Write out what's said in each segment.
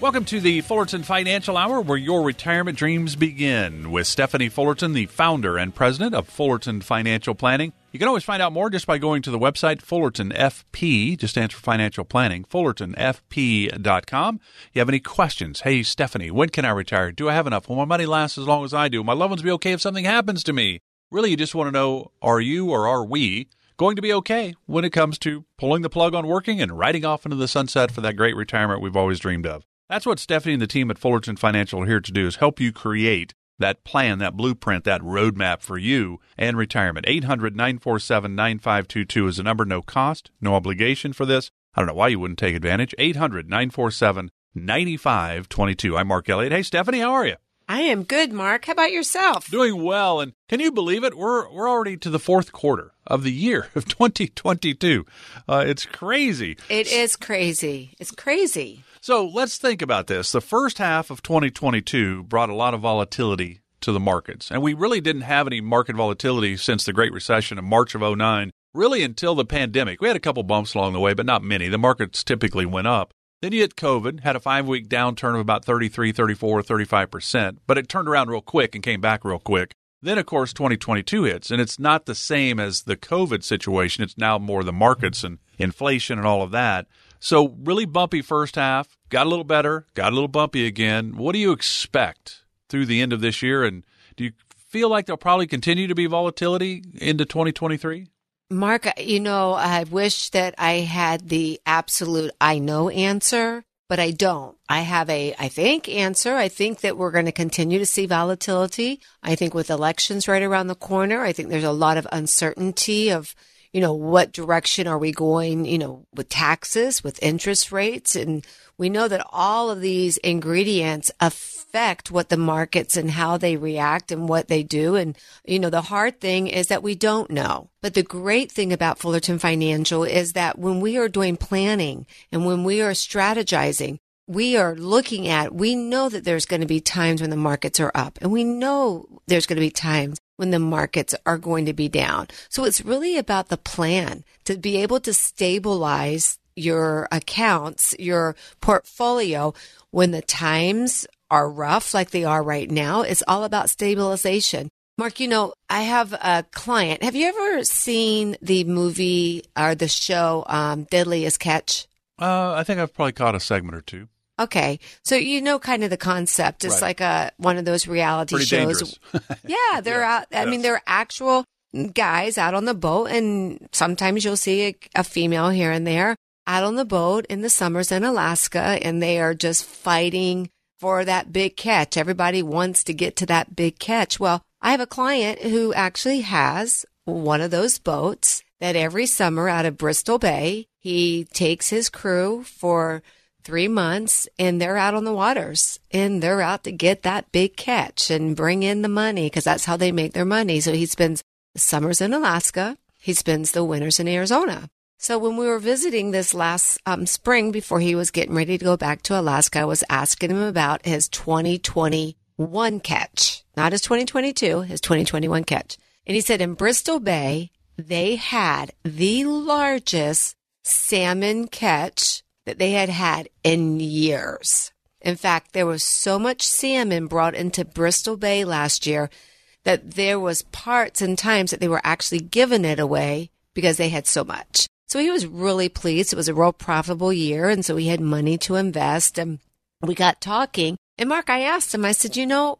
Welcome to the Fullerton Financial Hour, where your retirement dreams begin. With Stephanie Fullerton, the founder and president of Fullerton Financial Planning. You can always find out more just by going to the website Fullerton FP, just for financial planning, fullertonfp.com. You have any questions? Hey, Stephanie, when can I retire? Do I have enough? Will my money last as long as I do? My loved ones be okay if something happens to me? Really, you just want to know, are you or are we going to be okay when it comes to pulling the plug on working and riding off into the sunset for that great retirement we've always dreamed of? That's what Stephanie and the team at Fullerton Financial are here to do is help you create that plan, that blueprint, that roadmap for you and retirement. 800 947 9522 is the number. No cost, no obligation for this. I don't know why you wouldn't take advantage. 800 947 9522. I'm Mark Elliott. Hey, Stephanie, how are you? I am good, Mark. How about yourself? Doing well. And can you believe it? We're, we're already to the fourth quarter of the year of 2022. Uh, it's crazy. It is crazy. It's crazy. So let's think about this. The first half of 2022 brought a lot of volatility to the markets. And we really didn't have any market volatility since the Great Recession in March of 09, really until the pandemic. We had a couple bumps along the way, but not many. The markets typically went up. Then you hit COVID, had a five week downturn of about 33, 34, 35%, but it turned around real quick and came back real quick. Then, of course, 2022 hits, and it's not the same as the COVID situation. It's now more the markets and inflation and all of that. So, really bumpy first half, got a little better, got a little bumpy again. What do you expect through the end of this year? And do you feel like there'll probably continue to be volatility into 2023? Mark, you know, I wish that I had the absolute I know answer, but I don't. I have a I think answer. I think that we're going to continue to see volatility. I think with elections right around the corner, I think there's a lot of uncertainty of you know, what direction are we going, you know, with taxes, with interest rates? And we know that all of these ingredients affect what the markets and how they react and what they do. And, you know, the hard thing is that we don't know. But the great thing about Fullerton Financial is that when we are doing planning and when we are strategizing, we are looking at, we know that there's going to be times when the markets are up and we know there's going to be times when the markets are going to be down. So it's really about the plan to be able to stabilize your accounts, your portfolio when the times are rough like they are right now. It's all about stabilization. Mark, you know, I have a client. Have you ever seen the movie or the show um, Deadliest Catch? Uh, I think I've probably caught a segment or two. Okay, so you know kind of the concept. It's Right. like a one of those reality Pretty shows. Yeah, they're Yeah, out. I mean, yes. they're actual guys out on the boat, and sometimes you'll see a, a female here and there out on the boat in the summers in Alaska, and they are just fighting for that big catch. Everybody wants to get to that big catch. Well, I have a client who actually has one of those boats that every summer out of Bristol Bay, he takes his crew for three months and they're out on the waters and they're out to get that big catch and bring in the money because that's how they make their money. So he spends the summers in Alaska. He spends the winters in Arizona. So when we were visiting this last um, spring before he was getting ready to go back to Alaska, I was asking him about his 2021 catch, not his 2022, his 2021 catch. And he said in Bristol Bay, they had the largest salmon catch that they had had in years. In fact, there was so much salmon brought into Bristol Bay last year that there was parts and times that they were actually giving it away because they had so much. So he was really pleased. It was a real profitable year. And so he had money to invest and we got talking. And Mark, I asked him, I said, you know,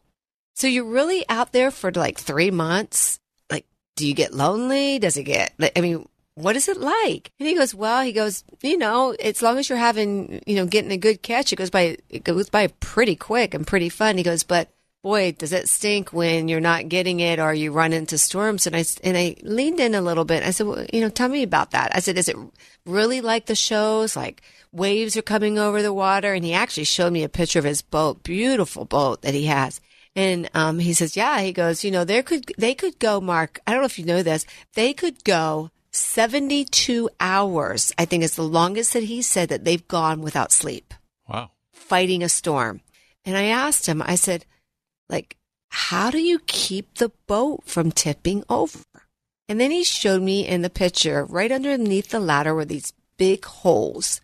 so you're really out there for like three months? Like, do you get lonely? Does it get, I mean, what is it like? And he goes, well, he goes, you know, as long as you're having, you know, getting a good catch, it goes by, it goes by pretty quick and pretty fun. He goes, but boy, does it stink when you're not getting it or you run into storms. And I, and I leaned in a little bit. I said, well, you know, tell me about that. I said, is it really like the shows? Like waves are coming over the water. And he actually showed me a picture of his boat, beautiful boat that he has. And um, he says, yeah, he goes, you know, there could, they could go, Mark, I don't know if you know this, they could go 72 hours, I think is the longest that he said that they've gone without sleep. Wow. Fighting a storm. And I asked him, I said, like, how do you keep the boat from tipping over? And then he showed me in the picture right underneath the ladder were these big holes.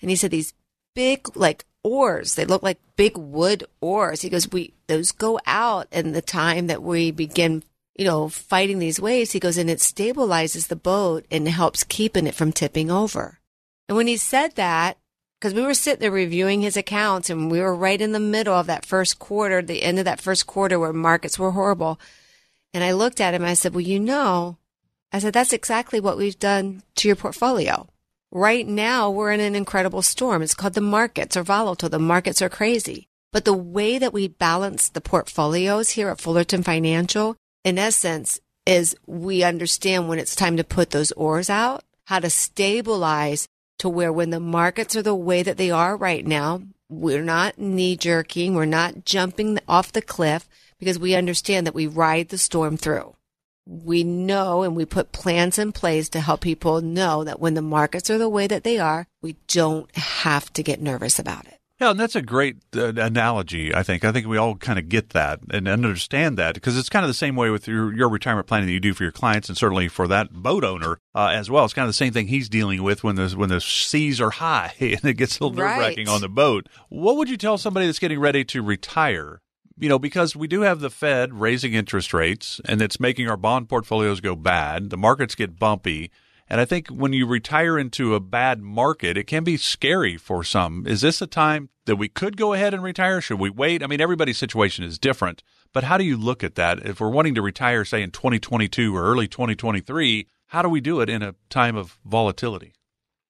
And he said these big like oars, they look like big wood oars. He goes, we, those go out in the time that we begin, you know, fighting these waves. He goes, and it stabilizes the boat and helps keeping it from tipping over. And when he said that, because we were sitting there reviewing his accounts and we were right in the middle of that first quarter, the end of that first quarter where markets were horrible. And I looked at him. and I said, well, you know, I said, that's exactly what we've done to your portfolio. Right now, we're in an incredible storm. It's called the markets are volatile. The markets are crazy. But the way that we balance the portfolios here at Fullerton Financial, in essence, is we understand when it's time to put those oars out, how to stabilize to where when the markets are the way that they are right now, we're not knee jerking. We're not jumping off the cliff because we understand that we ride the storm through. We know and we put plans in place to help people know that when the markets are the way that they are, we don't have to get nervous about it. Yeah, and that's a great uh, analogy. I think. I think we all kind of get that and understand that because it's kind of the same way with your, your retirement planning that you do for your clients, and certainly for that boat owner uh, as well. It's kind of the same thing he's dealing with when the when the seas are high and it gets a little nerve wracking on the boat. What would you tell somebody that's getting ready to retire? You know, because we do have the Fed raising interest rates, and it's making our bond portfolios go bad. The markets get bumpy. And I think when you retire into a bad market, it can be scary for some. Is this a time that we could go ahead and retire? Should we wait? I mean, everybody's situation is different, but how do you look at that? If we're wanting to retire, say in 2022 or early 2023, how do we do it in a time of volatility?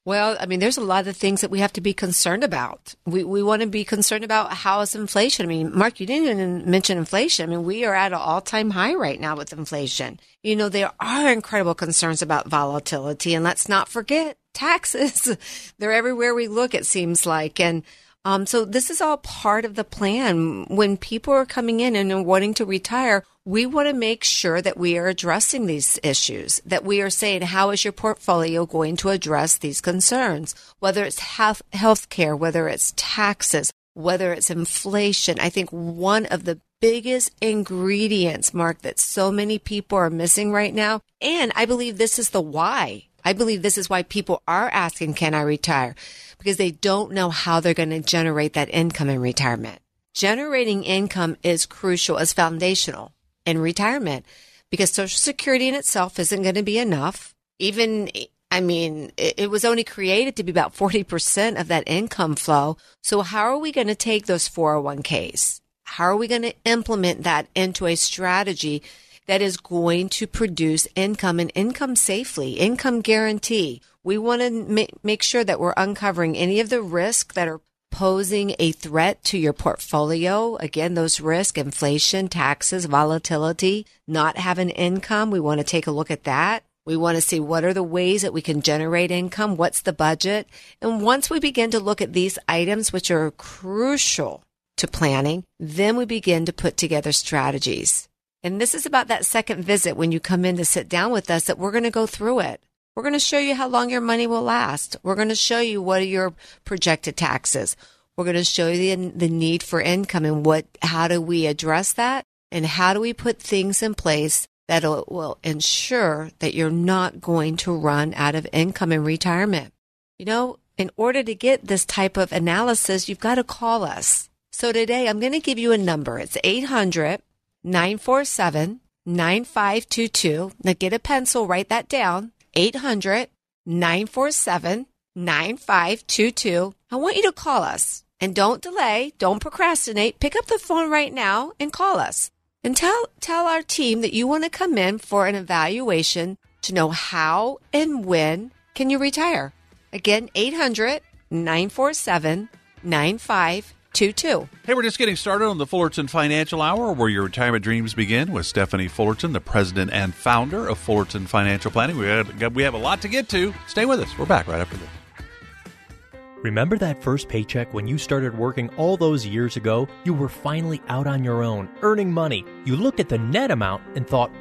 Well, I mean, there's a lot of things that we have to be concerned about. We, we want to be concerned about how is inflation. I mean, Mark, you didn't even mention inflation. I mean, we are at an all time high right now with inflation. You know, there are incredible concerns about volatility and let's not forget taxes. They're everywhere we look, it seems like. And, um, so this is all part of the plan. When people are coming in and wanting to retire, we want to make sure that we are addressing these issues, that we are saying, how is your portfolio going to address these concerns? Whether it's health, healthcare, whether it's taxes, whether it's inflation. I think one of the biggest ingredients, Mark, that so many people are missing right now. And I believe this is the why. I believe this is why people are asking, can I retire? Because they don't know how they're going to generate that income in retirement. Generating income is crucial, is foundational in retirement because social security in itself isn't going to be enough. Even, I mean, it, was only created to be about 40% of that income flow. So how are we going to take those 401ks? How are we going to implement that into a strategy that is going to produce income and income safely, income guarantee? We want to ma- make sure that we're uncovering any of the risk that are posing a threat to your portfolio. Again, those risks, inflation, taxes, volatility, not having income. We want to take a look at that. We want to see what are the ways that we can generate income? What's the budget? And once we begin to look at these items, which are crucial to planning, then we begin to put together strategies. And this is about that second visit when you come in to sit down with us that we're going to go through it. We're going to show you how long your money will last. We're going to show you what are your projected taxes. We're going to show you the, the need for income and what, how do we address that? And how do we put things in place that will ensure that you're not going to run out of income in retirement? You know, in order to get this type of analysis, you've got to call us. So today I'm going to give you a number. It's 800 947 9522. Now get a pencil, write that down. 800 947 9522. I want you to call us and don't delay, don't procrastinate. Pick up the phone right now and call us and tell, tell our team that you want to come in for an evaluation to know how and when can you retire. Again, 800 947 9522. Hey, we're just getting started on the Fullerton Financial Hour, where your retirement dreams begin with Stephanie Fullerton, the president and founder of Fullerton Financial Planning. We have, we have a lot to get to. Stay with us. We're back right after this. Remember that first paycheck when you started working all those years ago? You were finally out on your own, earning money. You looked at the net amount and thought,